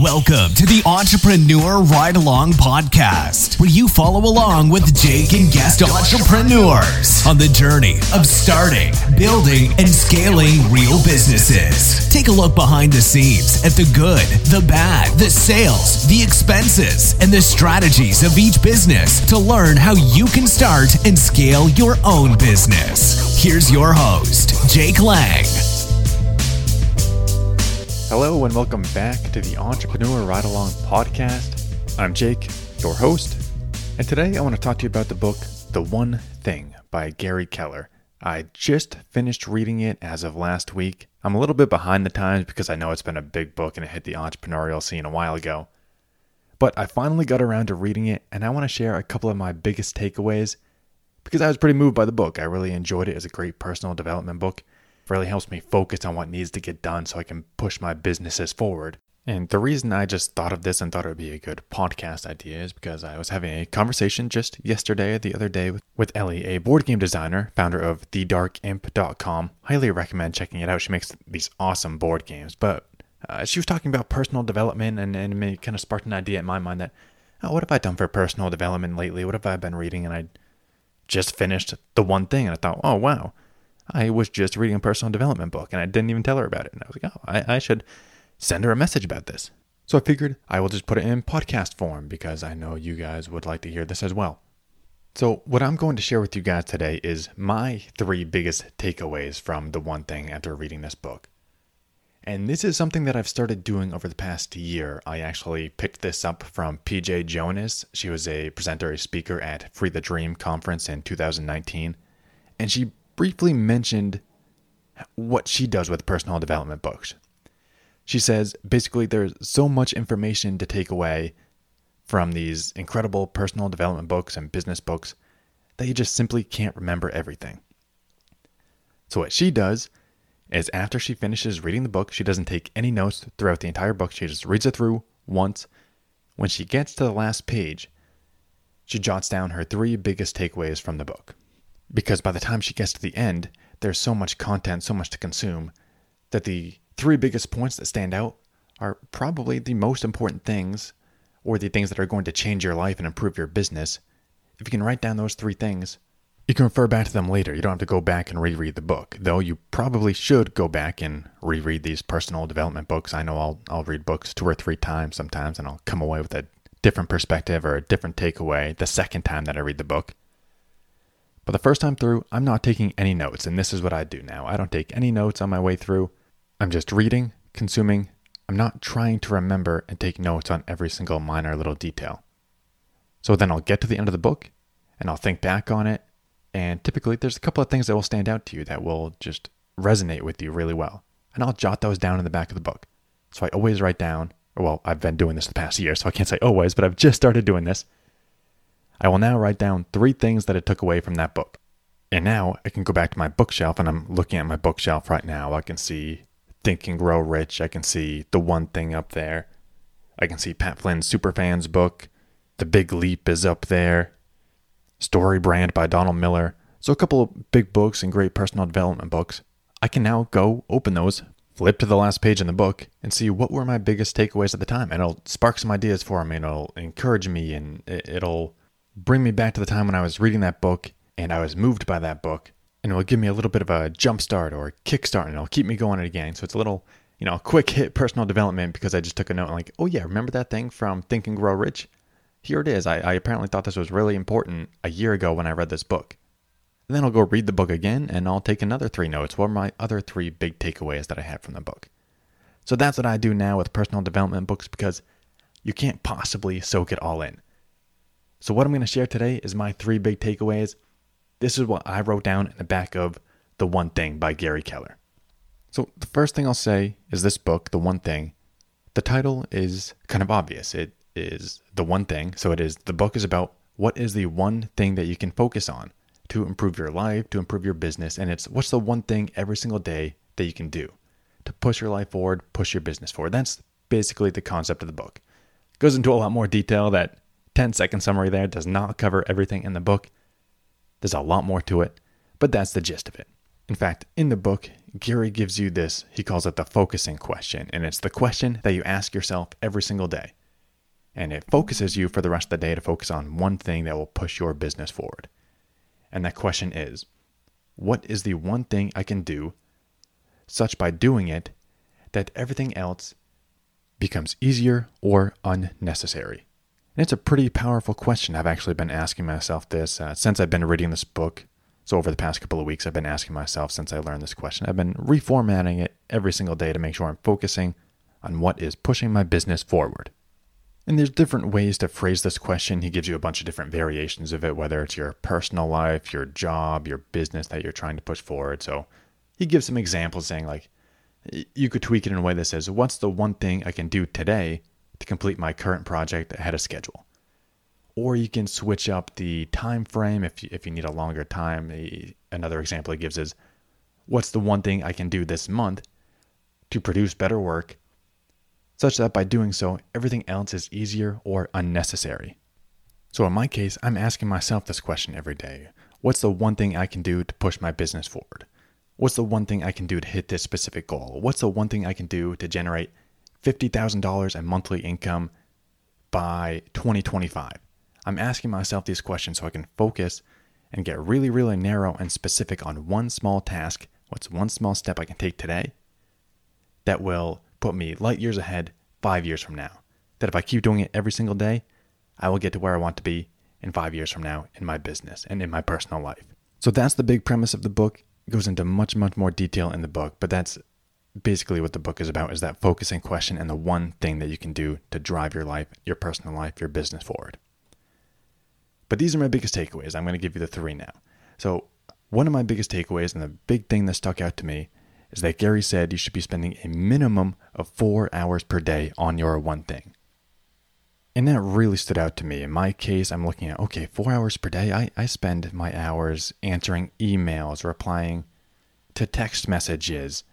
Welcome to the Entrepreneur Ride Along Podcast, where you follow along with Jake and guest entrepreneurs on the journey of starting, building, and scaling real businesses. Take a look behind the scenes at the good, the bad, the sales, the expenses, and the strategies of each business to learn how you can start and scale your own business. Here's your host, Jake Lang. Hello and welcome back to the Entrepreneur Ride Along podcast. I'm Jake, your host, and today I want to talk to you about the book The One Thing by Gary Keller. I just finished reading it as of last week. I'm a little bit behind the times because I know it's been a big book and it hit the entrepreneurial scene a while ago. But I finally got around to reading it and I want to share a couple of my biggest takeaways because I was pretty moved by the book. I really enjoyed it as a great personal development book really helps me focus on what needs to get done so I can push my businesses forward. And the reason I just thought of this and thought it would be a good podcast idea is because I was having a conversation just yesterday, the other day, with, with Ellie, a board game designer, founder of TheDarkImp.com. Highly recommend checking it out. She makes these awesome board games. But uh, she was talking about personal development, and, and it kind of sparked an idea in my mind that, oh, what have I done for personal development lately? What have I been reading? And I just finished the one thing, and I thought, oh, wow I was just reading a personal development book and I didn't even tell her about it. And I was like, oh, I, I should send her a message about this. So I figured I will just put it in podcast form because I know you guys would like to hear this as well. So, what I'm going to share with you guys today is my three biggest takeaways from the one thing after reading this book. And this is something that I've started doing over the past year. I actually picked this up from PJ Jonas. She was a presenter, a speaker at Free the Dream conference in 2019. And she briefly mentioned what she does with personal development books. She says basically there's so much information to take away from these incredible personal development books and business books that you just simply can't remember everything. So, what she does is after she finishes reading the book, she doesn't take any notes throughout the entire book. She just reads it through once. When she gets to the last page, she jots down her three biggest takeaways from the book because by the time she gets to the end, there's so much content, so much to consume, that the three biggest points that stand out are probably the most important things or the things that are going to change your life and improve your business. If you can write down those three things, you can refer back to them later. You don't have to go back and reread the book, though you probably should go back and reread these personal development books. I know I'll, I'll read books two or three times sometimes, and I'll come away with a different perspective or a different takeaway the second time that I read the book. But the first time through, I'm not taking any notes, and this is what I do now. I don't take any notes on my way through. I'm just reading, consuming. I'm not trying to remember and take notes on every single minor little detail. So then I'll get to the end of the book and I'll think back on it. And typically, there's a couple of things that will stand out to you that will just resonate with you really well. And I'll jot those down in the back of the book. So I always write down, well, I've been doing this the past year, so I can't say always, but I've just started doing this. I will now write down three things that I took away from that book. And now I can go back to my bookshelf, and I'm looking at my bookshelf right now. I can see Think and Grow Rich. I can see The One Thing up there. I can see Pat Flynn's Superfans book. The Big Leap is up there. Story Brand by Donald Miller. So, a couple of big books and great personal development books. I can now go open those, flip to the last page in the book, and see what were my biggest takeaways at the time. And it'll spark some ideas for me. And it'll encourage me and it'll bring me back to the time when I was reading that book and I was moved by that book. And it will give me a little bit of a jump start or kick start and it'll keep me going again. So it's a little, you know, quick hit personal development because I just took a note like, oh yeah, remember that thing from Think and Grow Rich? Here it is. I, I apparently thought this was really important a year ago when I read this book. And then I'll go read the book again and I'll take another three notes. What are my other three big takeaways that I had from the book? So that's what I do now with personal development books because you can't possibly soak it all in. So, what I'm going to share today is my three big takeaways. This is what I wrote down in the back of The One Thing by Gary Keller. So, the first thing I'll say is this book, The One Thing, the title is kind of obvious. It is The One Thing. So, it is the book is about what is the one thing that you can focus on to improve your life, to improve your business. And it's what's the one thing every single day that you can do to push your life forward, push your business forward. That's basically the concept of the book. It goes into a lot more detail that 10 second summary there does not cover everything in the book. There's a lot more to it, but that's the gist of it. In fact, in the book, Gary gives you this, he calls it the focusing question, and it's the question that you ask yourself every single day. And it focuses you for the rest of the day to focus on one thing that will push your business forward. And that question is what is the one thing I can do, such by doing it, that everything else becomes easier or unnecessary? And it's a pretty powerful question. I've actually been asking myself this uh, since I've been reading this book. So, over the past couple of weeks, I've been asking myself since I learned this question. I've been reformatting it every single day to make sure I'm focusing on what is pushing my business forward. And there's different ways to phrase this question. He gives you a bunch of different variations of it, whether it's your personal life, your job, your business that you're trying to push forward. So he gives some examples saying, like, you could tweak it in a way that says, What's the one thing I can do today to complete my current project ahead of schedule. Or you can switch up the time frame if you, if you need a longer time. Another example he gives is what's the one thing I can do this month to produce better work such that by doing so, everything else is easier or unnecessary. So, in my case, I'm asking myself this question every day What's the one thing I can do to push my business forward? What's the one thing I can do to hit this specific goal? What's the one thing I can do to generate $50,000 in monthly income by 2025? I'm asking myself these questions so I can focus and get really, really narrow and specific on one small task. What's one small step I can take today that will put me light years ahead five years from now? That if I keep doing it every single day, I will get to where I want to be in five years from now in my business and in my personal life. So that's the big premise of the book. It goes into much, much more detail in the book, but that's basically what the book is about is that focusing question and the one thing that you can do to drive your life, your personal life, your business forward. But these are my biggest takeaways. I'm going to give you the three now. So, one of my biggest takeaways and the big thing that stuck out to me is that Gary said you should be spending a minimum of four hours per day on your one thing. And that really stood out to me. In my case, I'm looking at, okay, four hours per day. I, I spend my hours answering emails, replying to text messages,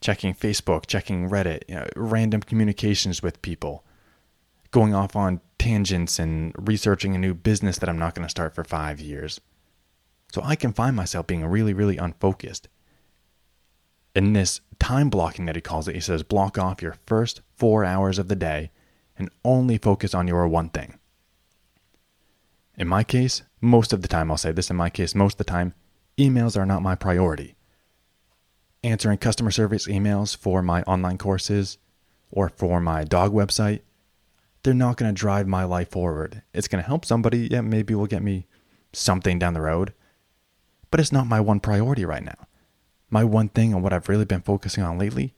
checking Facebook, checking Reddit, you know, random communications with people, going off on tangents and researching a new business that I'm not going to start for five years. So I can find myself being really, really unfocused. In this time blocking that he calls it, he says block off your first four hours of the day and only focus on your one thing. In my case, most of the time, I'll say this in my case, most of the time, emails are not my priority answering customer service emails for my online courses or for my dog website, they're not going to drive my life forward. It's going to help somebody. Yeah, maybe will get me something down the road, but it's not my one priority right now. My one thing and what I've really been focusing on lately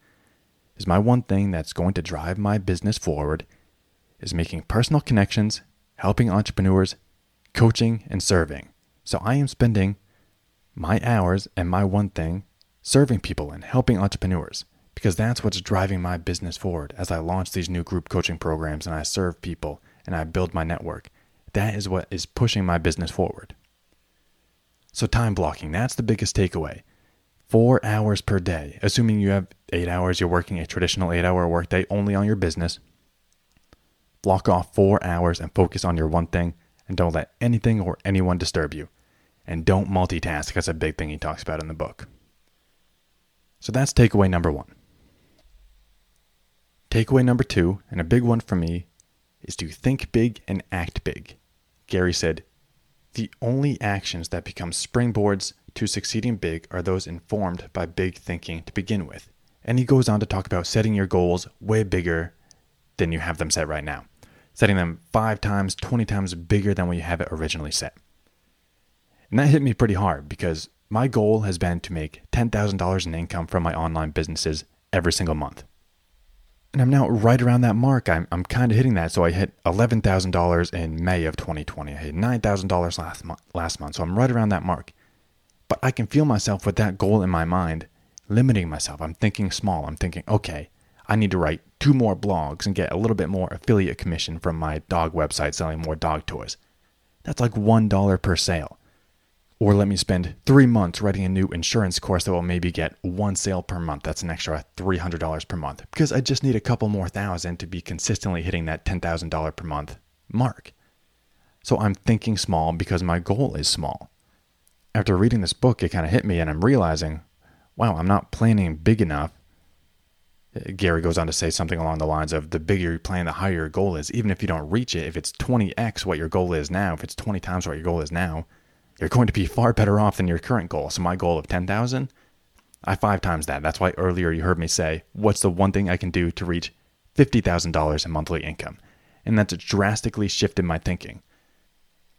is my one thing that's going to drive my business forward is making personal connections, helping entrepreneurs, coaching, and serving. So I am spending my hours and my one thing serving people and helping entrepreneurs because that's what's driving my business forward as I launch these new group coaching programs and I serve people and I build my network. That is what is pushing my business forward. So, time blocking, that's the biggest takeaway. Four hours per day, assuming you have eight hours, you're working a traditional eight hour workday only on your business. Block off four hours and focus on your one thing and don't let anything or anyone disturb you. And don't multitask. That's a big thing he talks about in the book. So that's takeaway number one. Takeaway number two, and a big one for me, is to think big and act big. Gary said, The only actions that become springboards to succeeding big are those informed by big thinking to begin with. And he goes on to talk about setting your goals way bigger than you have them set right now, setting them five times, 20 times bigger than what you have it originally set. And that hit me pretty hard because my goal has been to make $10,000 in income from my online businesses every single month. And I'm now right around that mark. I'm, I'm kind of hitting that. So I hit $11,000 in May of 2020. I hit $9,000 last, mo- last month. So I'm right around that mark. But I can feel myself with that goal in my mind, limiting myself. I'm thinking small. I'm thinking, okay, I need to write two more blogs and get a little bit more affiliate commission from my dog website selling more dog toys. That's like $1 per sale. Or let me spend three months writing a new insurance course that will maybe get one sale per month. That's an extra $300 per month because I just need a couple more thousand to be consistently hitting that $10,000 per month mark. So I'm thinking small because my goal is small. after reading this book, it kind of hit me, and I'm realizing, wow, I'm not planning big enough. Uh, Gary goes on to say something along the lines of the bigger you plan, the higher your goal is. Even if you don't reach it, if it's 20x what your goal is now, if it's 20 times what your goal is now, you're going to be far better off than your current goal. So my goal of 10,000, I five times that. That's why earlier you heard me say, what's the one thing I can do to reach $50,000 in monthly income? And that's drastically shifted my thinking.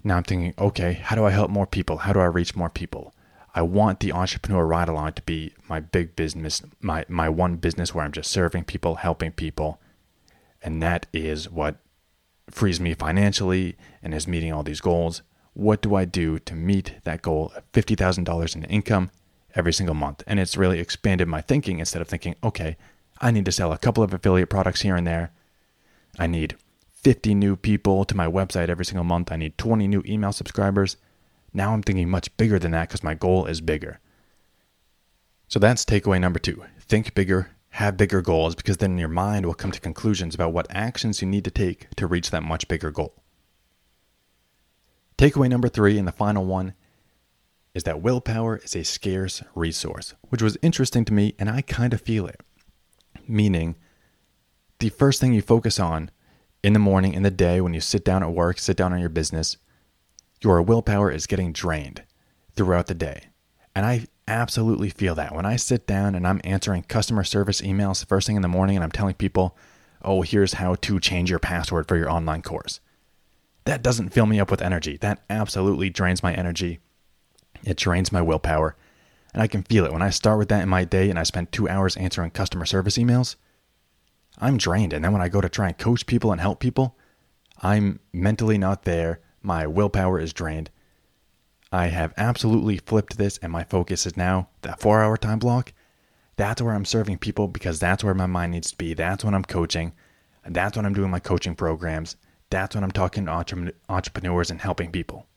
Now I'm thinking, okay, how do I help more people? How do I reach more people? I want the entrepreneur ride along to be my big business, my, my one business where I'm just serving people, helping people. And that is what frees me financially and is meeting all these goals. What do I do to meet that goal of $50,000 in income every single month? And it's really expanded my thinking instead of thinking, okay, I need to sell a couple of affiliate products here and there. I need 50 new people to my website every single month. I need 20 new email subscribers. Now I'm thinking much bigger than that because my goal is bigger. So that's takeaway number two think bigger, have bigger goals, because then your mind will come to conclusions about what actions you need to take to reach that much bigger goal. Takeaway number three, and the final one, is that willpower is a scarce resource, which was interesting to me, and I kind of feel it. Meaning, the first thing you focus on in the morning, in the day, when you sit down at work, sit down on your business, your willpower is getting drained throughout the day. And I absolutely feel that. When I sit down and I'm answering customer service emails first thing in the morning and I'm telling people, oh, here's how to change your password for your online course. That doesn't fill me up with energy. That absolutely drains my energy. It drains my willpower. And I can feel it when I start with that in my day and I spend two hours answering customer service emails. I'm drained. And then when I go to try and coach people and help people, I'm mentally not there. My willpower is drained. I have absolutely flipped this, and my focus is now that four hour time block. That's where I'm serving people because that's where my mind needs to be. That's when I'm coaching. That's when I'm doing my coaching programs. That's when I'm talking to entrepreneurs and helping people.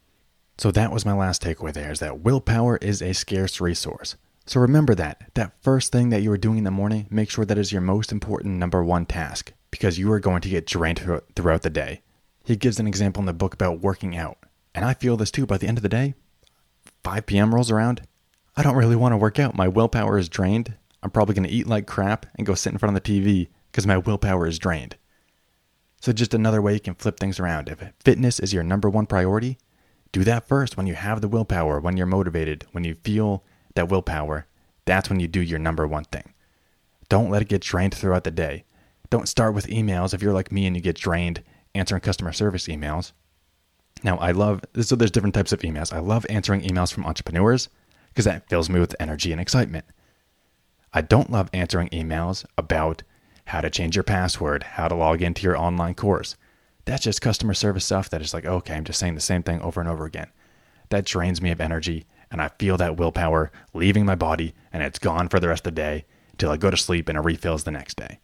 So that was my last takeaway there is that willpower is a scarce resource. So remember that. That first thing that you are doing in the morning, make sure that is your most important number one task because you are going to get drained throughout the day. He gives an example in the book about working out. And I feel this too. By the end of the day, 5 p.m. rolls around. I don't really want to work out. My willpower is drained. I'm probably going to eat like crap and go sit in front of the TV because my willpower is drained. So, just another way you can flip things around. If fitness is your number one priority, do that first when you have the willpower, when you're motivated, when you feel that willpower, that's when you do your number one thing. Don't let it get drained throughout the day. Don't start with emails if you're like me and you get drained answering customer service emails. Now, I love so there's different types of emails. I love answering emails from entrepreneurs because that fills me with energy and excitement. I don't love answering emails about how to change your password, how to log into your online course. That's just customer service stuff that is like, okay, I'm just saying the same thing over and over again. That drains me of energy and I feel that willpower leaving my body and it's gone for the rest of the day until I go to sleep and it refills the next day.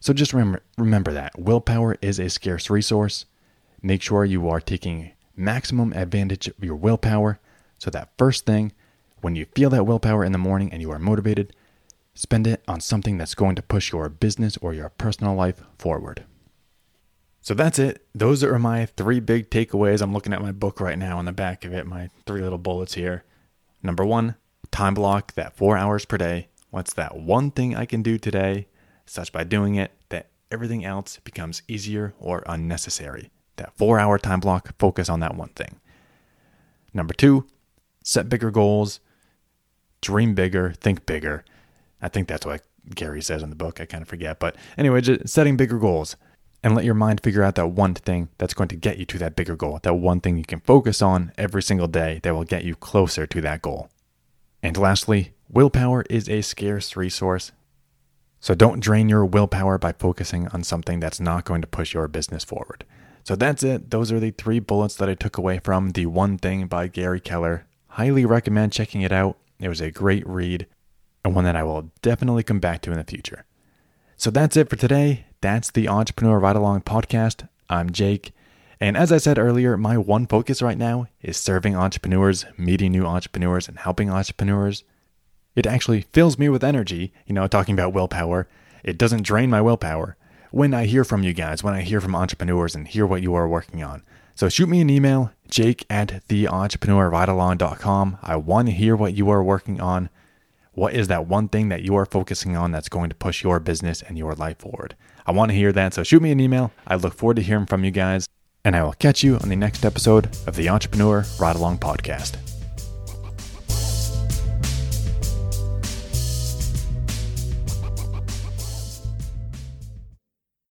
So just remember, remember that willpower is a scarce resource. Make sure you are taking maximum advantage of your willpower. So that first thing, when you feel that willpower in the morning and you are motivated, spend it on something that's going to push your business or your personal life forward. So that's it. Those are my three big takeaways. I'm looking at my book right now on the back of it, my three little bullets here. Number one, time block that four hours per day. What's that one thing I can do today, such by doing it that everything else becomes easier or unnecessary? That four hour time block, focus on that one thing. Number two, set bigger goals, dream bigger, think bigger. I think that's what Gary says in the book. I kind of forget. But anyway, just setting bigger goals and let your mind figure out that one thing that's going to get you to that bigger goal, that one thing you can focus on every single day that will get you closer to that goal. And lastly, willpower is a scarce resource. So don't drain your willpower by focusing on something that's not going to push your business forward. So that's it. Those are the three bullets that I took away from The One Thing by Gary Keller. Highly recommend checking it out. It was a great read and one that I will definitely come back to in the future. So that's it for today. That's the Entrepreneur Ride Along podcast. I'm Jake. And as I said earlier, my one focus right now is serving entrepreneurs, meeting new entrepreneurs, and helping entrepreneurs. It actually fills me with energy, you know, talking about willpower. It doesn't drain my willpower. When I hear from you guys, when I hear from entrepreneurs and hear what you are working on, So shoot me an email, jake at theentrepreneurridealong.com. I want to hear what you are working on. What is that one thing that you are focusing on that's going to push your business and your life forward? I want to hear that. So shoot me an email. I look forward to hearing from you guys. And I will catch you on the next episode of the Entrepreneur Ride Along Podcast.